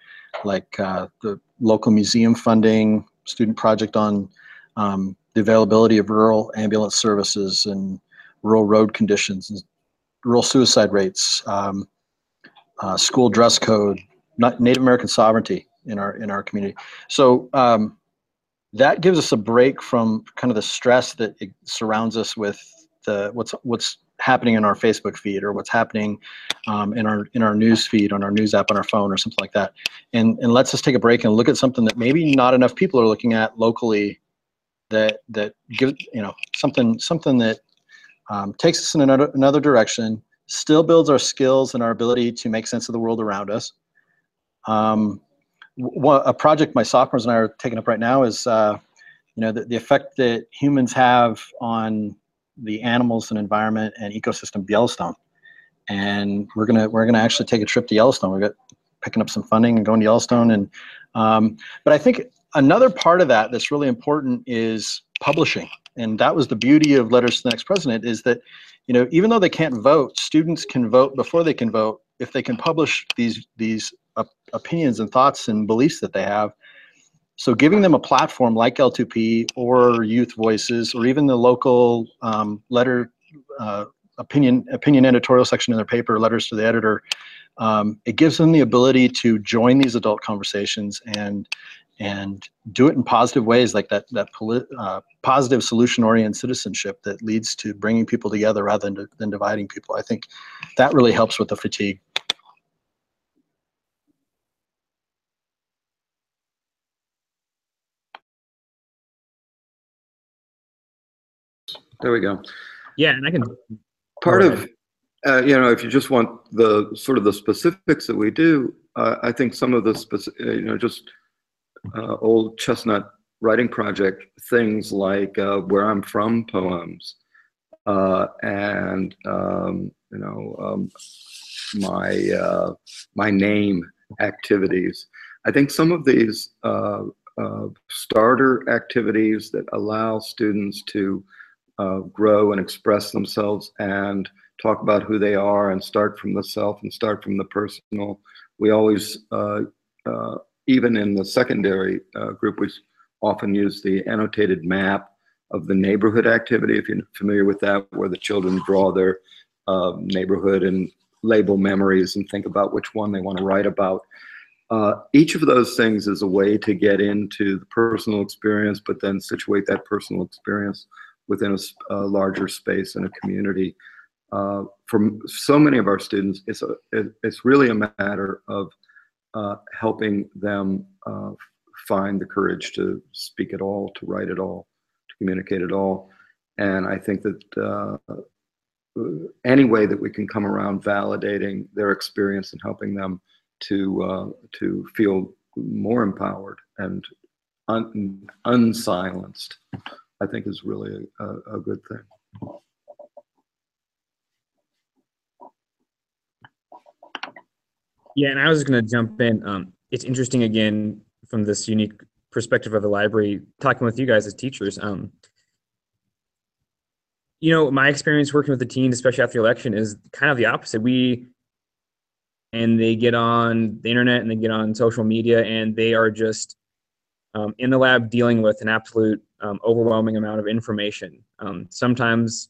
Speaker 2: like uh, the local museum funding, student project on um, the availability of rural ambulance services and rural road conditions, and rural suicide rates, um, uh, school dress code, Native American sovereignty in our in our community. So um, that gives us a break from kind of the stress that surrounds us with the what's what's happening in our Facebook feed or what's happening um, in our in our news feed on our news app on our phone or something like that, and and lets us take a break and look at something that maybe not enough people are looking at locally, that that give you know something something that um, takes us in another another direction, still builds our skills and our ability to make sense of the world around us. Um, a project my sophomores and I are taking up right now is, uh, you know, the, the effect that humans have on the animals and environment and ecosystem of Yellowstone. And we're gonna we're gonna actually take a trip to Yellowstone. We're picking up some funding and going to Yellowstone. And um, but I think another part of that that's really important is publishing. And that was the beauty of Letters to the Next President is that, you know, even though they can't vote, students can vote before they can vote if they can publish these these opinions and thoughts and beliefs that they have. So giving them a platform like L2P or Youth Voices or even the local um, letter uh, opinion opinion editorial section in their paper, letters to the editor, um, it gives them the ability to join these adult conversations and and do it in positive ways like that that uh, positive solution oriented citizenship that leads to bringing people together rather than, than dividing people. I think that really helps with the fatigue.
Speaker 6: There we go.
Speaker 3: Yeah, and I can.
Speaker 6: Part of, uh, you know, if you just want the sort of the specifics that we do, uh, I think some of the specific, uh, you know, just uh, old chestnut writing project things like uh, where I'm from poems, uh, and um, you know, um, my my name activities. I think some of these starter activities that allow students to uh, grow and express themselves and talk about who they are and start from the self and start from the personal. We always, uh, uh, even in the secondary uh, group, we often use the annotated map of the neighborhood activity, if you're familiar with that, where the children draw their um, neighborhood and label memories and think about which one they want to write about. Uh, each of those things is a way to get into the personal experience, but then situate that personal experience within a, a larger space and a community. Uh, for so many of our students, it's, a, it, it's really a matter of uh, helping them uh, find the courage to speak at all, to write at all, to communicate at all. And I think that uh, any way that we can come around validating their experience and helping them to uh, to feel more empowered and un- unsilenced I think is really a, a good thing.
Speaker 3: Yeah, and I was going to jump in. Um, it's interesting again from this unique perspective of the library, talking with you guys as teachers. Um, you know, my experience working with the teens, especially after the election, is kind of the opposite. We and they get on the internet and they get on social media and they are just um, in the lab dealing with an absolute um, overwhelming amount of information. Um, sometimes,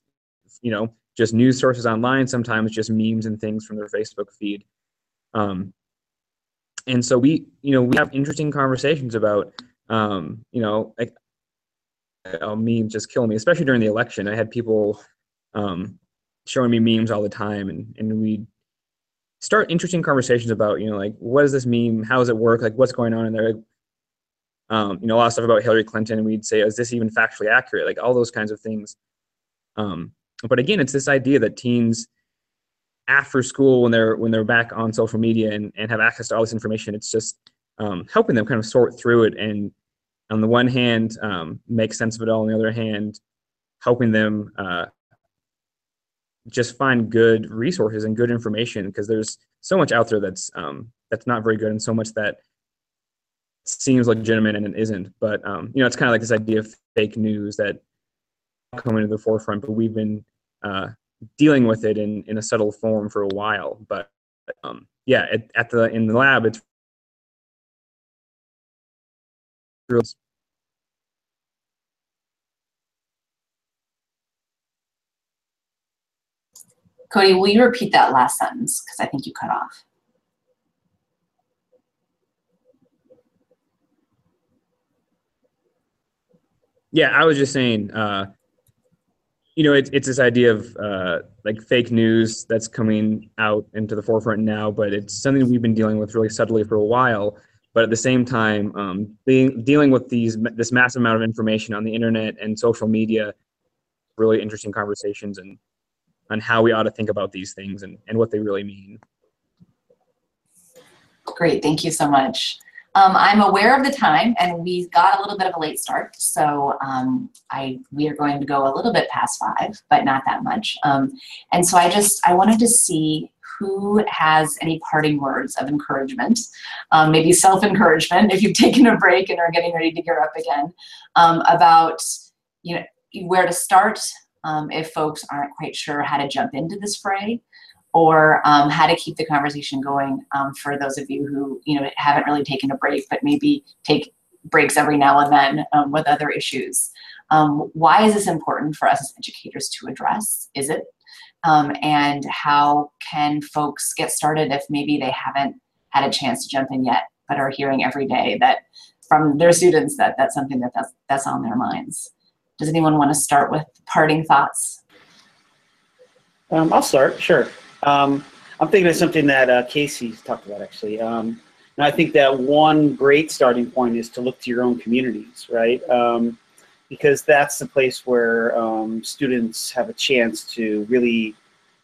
Speaker 3: you know, just news sources online, sometimes just memes and things from their Facebook feed. Um, and so we, you know, we have interesting conversations about, um, you know, like oh, memes just kill me, especially during the election. I had people, um, showing me memes all the time, and and we start interesting conversations about you know like what does this meme, how does it work, like what's going on in there. Um, you know, a lot of stuff about Hillary Clinton, we'd say, is this even factually accurate? Like all those kinds of things. Um, but again, it's this idea that teens after school when they're when they're back on social media and, and have access to all this information, it's just um, helping them kind of sort through it and on the one hand um, make sense of it all on the other hand helping them uh, just find good resources and good information because there's so much out there that's um, that's not very good and so much that seems legitimate and it isn't but um, you know it's kind of like this idea of fake news that coming to the forefront but we've been uh, dealing with it in, in a subtle form for a while but um, yeah at, at the in the lab it's
Speaker 1: Cody, will you repeat that last sentence? Because I think you cut off.
Speaker 3: Yeah, I was just saying, uh, you know, it's it's this idea of uh, like fake news that's coming out into the forefront now, but it's something we've been dealing with really subtly for a while. But at the same time, um, being dealing with these this massive amount of information on the internet and social media, really interesting conversations and on how we ought to think about these things and, and what they really mean.
Speaker 1: Great, thank you so much. Um, I'm aware of the time and we got a little bit of a late start, so um, I we are going to go a little bit past five, but not that much. Um, and so I just, I wanted to see who has any parting words of encouragement, um, maybe self-encouragement if you've taken a break and are getting ready to gear up again, um, about you know where to start um, if folks aren't quite sure how to jump into this fray or um, how to keep the conversation going um, for those of you who you know haven't really taken a break but maybe take breaks every now and then um, with other issues. Um, why is this important for us as educators to address? Is it? Um, and how can folks get started if maybe they haven't had a chance to jump in yet but are hearing every day that from their students that that's something that that's, that's on their minds. Does anyone want to start with parting thoughts?
Speaker 4: Um, I'll start, sure. Um, I'm thinking of something that uh, Casey talked about actually. Um, and I think that one great starting point is to look to your own communities, right? Um, because that's the place where um, students have a chance to really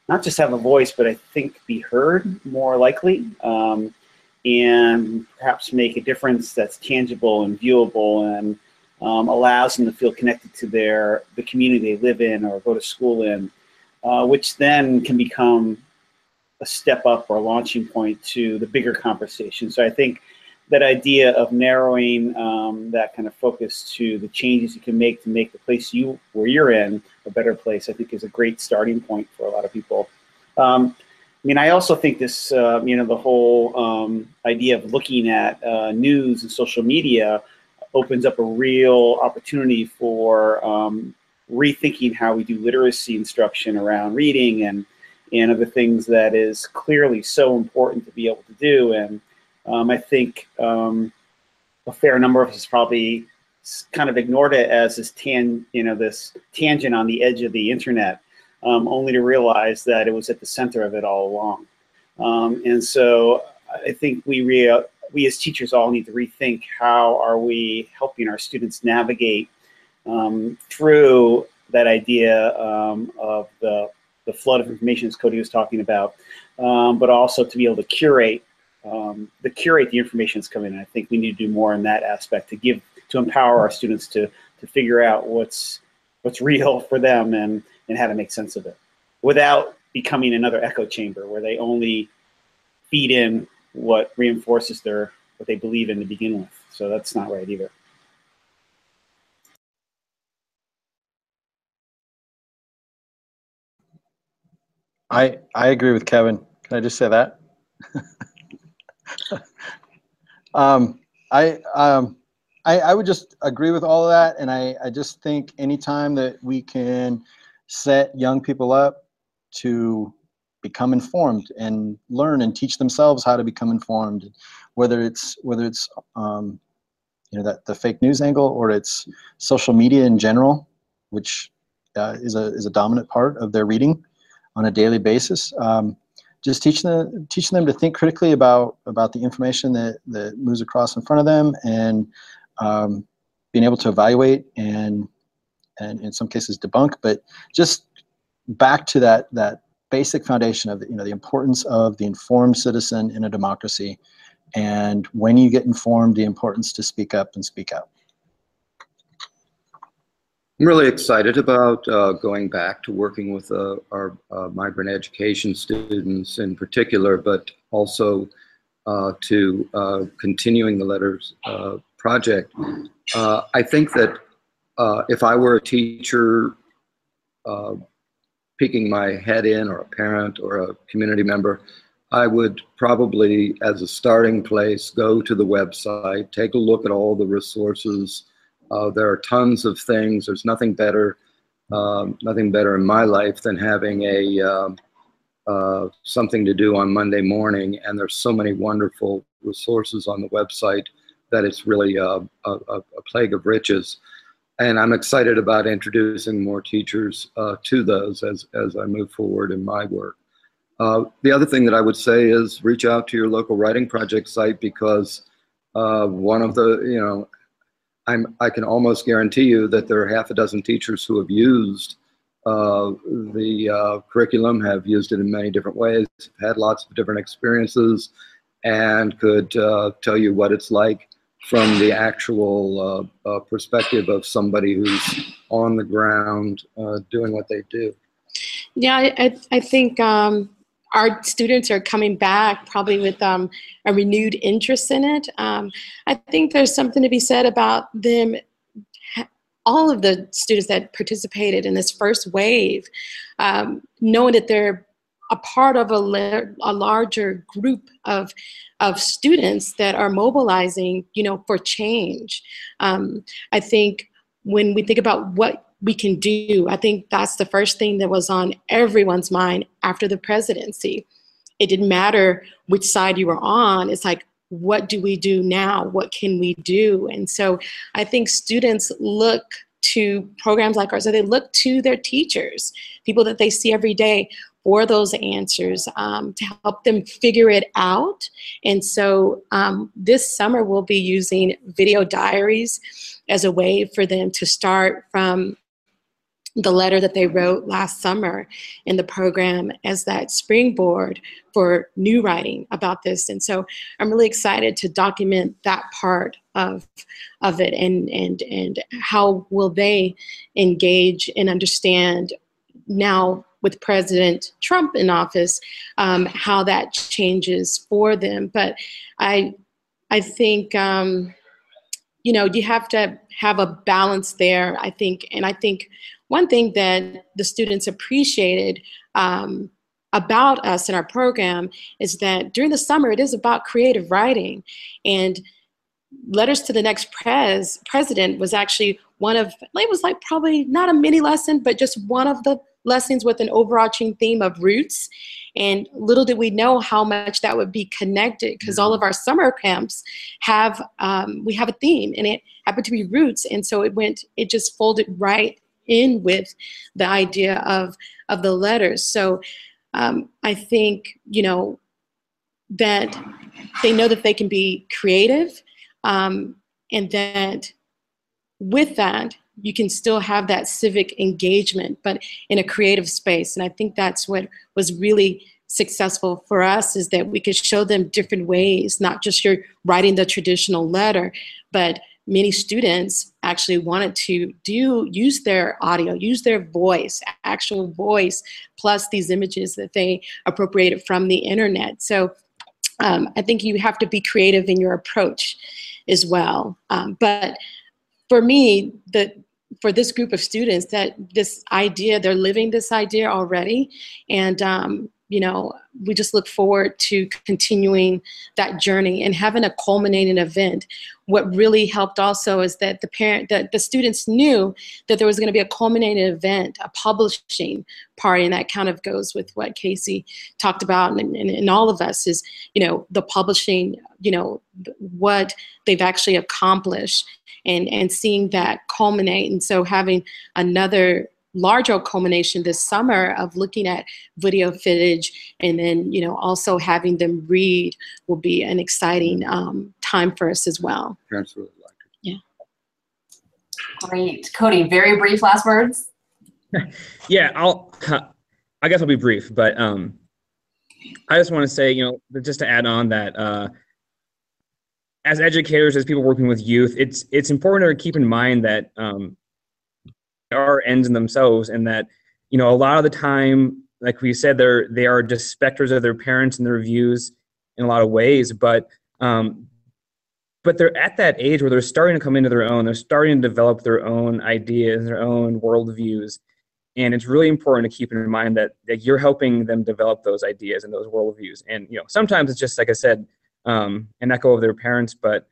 Speaker 4: not just have a voice, but I think be heard more likely um, and perhaps make a difference that's tangible and viewable and um, allows them to feel connected to their the community they live in or go to school in, uh, which then can become a step up or a launching point to the bigger conversation. So I think that idea of narrowing um, that kind of focus to the changes you can make to make the place you where you're in a better place, I think is a great starting point for a lot of people. Um, I mean, I also think this, uh, you know, the whole um, idea of looking at uh, news and social media opens up a real opportunity for um, rethinking how we do literacy instruction around reading and and other things that is clearly so important to be able to do. And um, I think um, a fair number of us probably kind of ignored it as this tan, you know, this tangent on the edge of the internet, um, only to realize that it was at the center of it all along. Um, and so I think we we as teachers all need to rethink how are we helping our students navigate um, through that idea um, of the, the flood of information as Cody was talking about, um, but also to be able to curate um, the curate the information that's coming in. I think we need to do more in that aspect to give to empower our students to to figure out what's what's real for them and and how to make sense of it without becoming another echo chamber where they only feed in what reinforces their what they believe in to begin with. So that's not right either.
Speaker 2: I I agree with Kevin. Can I just say that? um, I um, I I would just agree with all of that, and I I just think anytime that we can set young people up to become informed and learn and teach themselves how to become informed whether it's whether it's um, you know that the fake news angle or it's social media in general which uh, is a is a dominant part of their reading on a daily basis. Um, just teaching them, teaching them to think critically about, about the information that, that moves across in front of them and um, being able to evaluate and, and in some cases debunk, but just back to that, that basic foundation of you know the importance of the informed citizen in a democracy and when you get informed the importance to speak up and speak out
Speaker 6: I'm really excited about uh, going back to working with uh, our uh, migrant education students in particular, but also uh, to uh, continuing the letters uh, project. I think that if I were a teacher peeking my head in or a parent or a community member, I would probably, as a starting place, go to the website, take a look at all the resources, uh, there are tons of things. There's nothing better, um, nothing better in my life than having a um, uh, something to do on Monday morning. And there's so many wonderful resources on the website that it's really a, a, a plague of riches. And I'm excited about introducing more teachers uh, to those as, as I move forward in my work. Uh, the other thing that I would say is reach out to your local writing project site because uh, one of the, you know, I'm, I can almost guarantee you that there are half a dozen teachers who have used uh, the uh, curriculum, have used it in many different ways, had lots of different experiences, and could uh, tell you what it's like from the actual uh, uh, perspective of somebody who's on the ground uh, doing what they do.
Speaker 5: Yeah, I, I think um, our students are coming back probably with um, a renewed interest in it. Um, I think there's something to be said about them, all of the students that participated in this first wave, um, knowing that they're a part of a, a larger group of, of students that are mobilizing, you know, for change. Um, I think when we think about what we can do. I think that's the first thing that was on everyone's mind after the presidency. It didn't matter which side you were on. It's like, what do we do now? What can we do? And so I think students look to programs like ours, or they look to their teachers, people that they see every day for those answers um, to help them figure it out. And so um, this summer we'll be using video diaries as a way for them to start from the letter that they wrote last summer in the program as that springboard for new writing about this. And so I'm really excited to document that part of, of it and, and, and how will they engage and understand now with President Trump in office, um, how that changes for them. But I, I think, um, you know, you have to have a balance there, I think, and I think one thing that the students appreciated um, about us in our program is that during the summer it is about creative writing. And letters to the next pres president was actually one of it was like probably not a mini lesson but just one of the lessons with an overarching theme of roots. And little did we know how much that would be connected because all of our summer camps have um, we have a theme and it happened to be roots. And so it went it just folded right in with the idea of of the letters. So um, I think you know that they know that they can be creative, um, and that with that you can still have that civic engagement, but in a creative space. And I think that's what was really successful for us is that we could show them different ways, not just your writing the traditional letter, but many students actually wanted to do use their audio, use their voice, actual voice, plus these images that they appropriated from the internet. So um, I think you have to be creative in your approach as well. Um, but for me, the for this group of students, that this idea, they're living this idea already, and um, you know, we just look forward to continuing that journey and having a culminating event. What really helped also is that the parent, that the students knew that there was going to be a culminating event, a publishing party, and that kind of goes with what Casey talked about, and, and, and all of us is, you know, the publishing, you know, what they've actually accomplished, and and seeing that culminate, and so having another larger culmination this summer of looking at video footage and then you know also having them read will be an exciting um, time for us as well.
Speaker 6: Parents really like it. Yeah.
Speaker 1: Great. Cody, very brief last words.
Speaker 3: Yeah, I'll. I guess I'll be brief, but um, I just want to say, you know, just to add on that, uh, as educators, as people working with youth, it's it's important to keep in mind that um, there are ends in themselves, and that you know a lot of the time, like we said, they're they are just specters of their parents and their views in a lot of ways, but um, but they're at that age where they're starting to come into their own. They're starting to develop their own ideas, their own worldviews, and it's really important to keep in mind that, that you're helping them develop those ideas and those worldviews. And you know, sometimes it's just like I said, um, an echo of their parents, but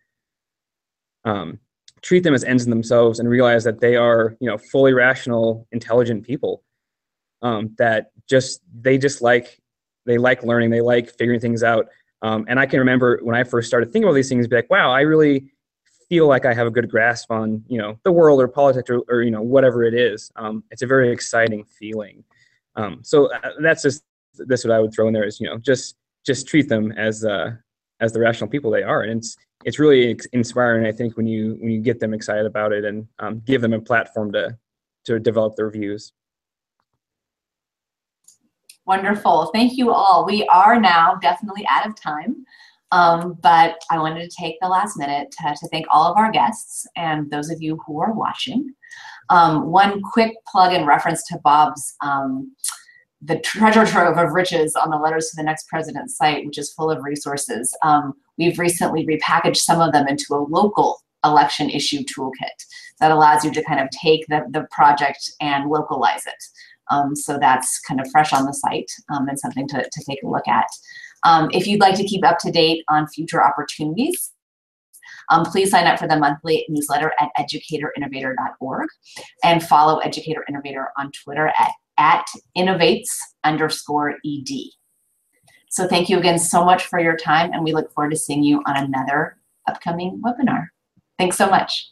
Speaker 3: um, treat them as ends in themselves and realize that they are, you know, fully rational, intelligent people. Um, that just they just like they like learning, they like figuring things out. Um, and I can remember when I first started thinking about these things, be like, wow, I really feel like I have a good grasp on, you know, the world or politics or, or you know, whatever it is. Um, it's a very exciting feeling. Um, so uh, that's just that's what I would throw in there is, you know, just just treat them as uh, as the rational people they are, and it's it's really inspiring. I think when you when you get them excited about it and um, give them a platform to to develop their views.
Speaker 1: Wonderful. Thank you all. We are now definitely out of time. Um, but I wanted to take the last minute to, to, thank all of our guests and those of you who are watching. Um, one quick plug in reference to Bob's um, the treasure trove of riches on the Letters to the Next President site, which is full of resources. Um, we've recently repackaged some of them into a local election issue toolkit that allows you to kind of take the, the project and localize it. Um, so that's kind of fresh on the site um, and something to, to take a look at. Um, if you'd like to keep up to date on future opportunities, um, please sign up for the monthly newsletter at educatorinnovator.org and follow Educator Innovator on Twitter at, at innovates underscore ed. So thank you again so much for your time and we look forward to seeing you on another upcoming webinar. Thanks so much.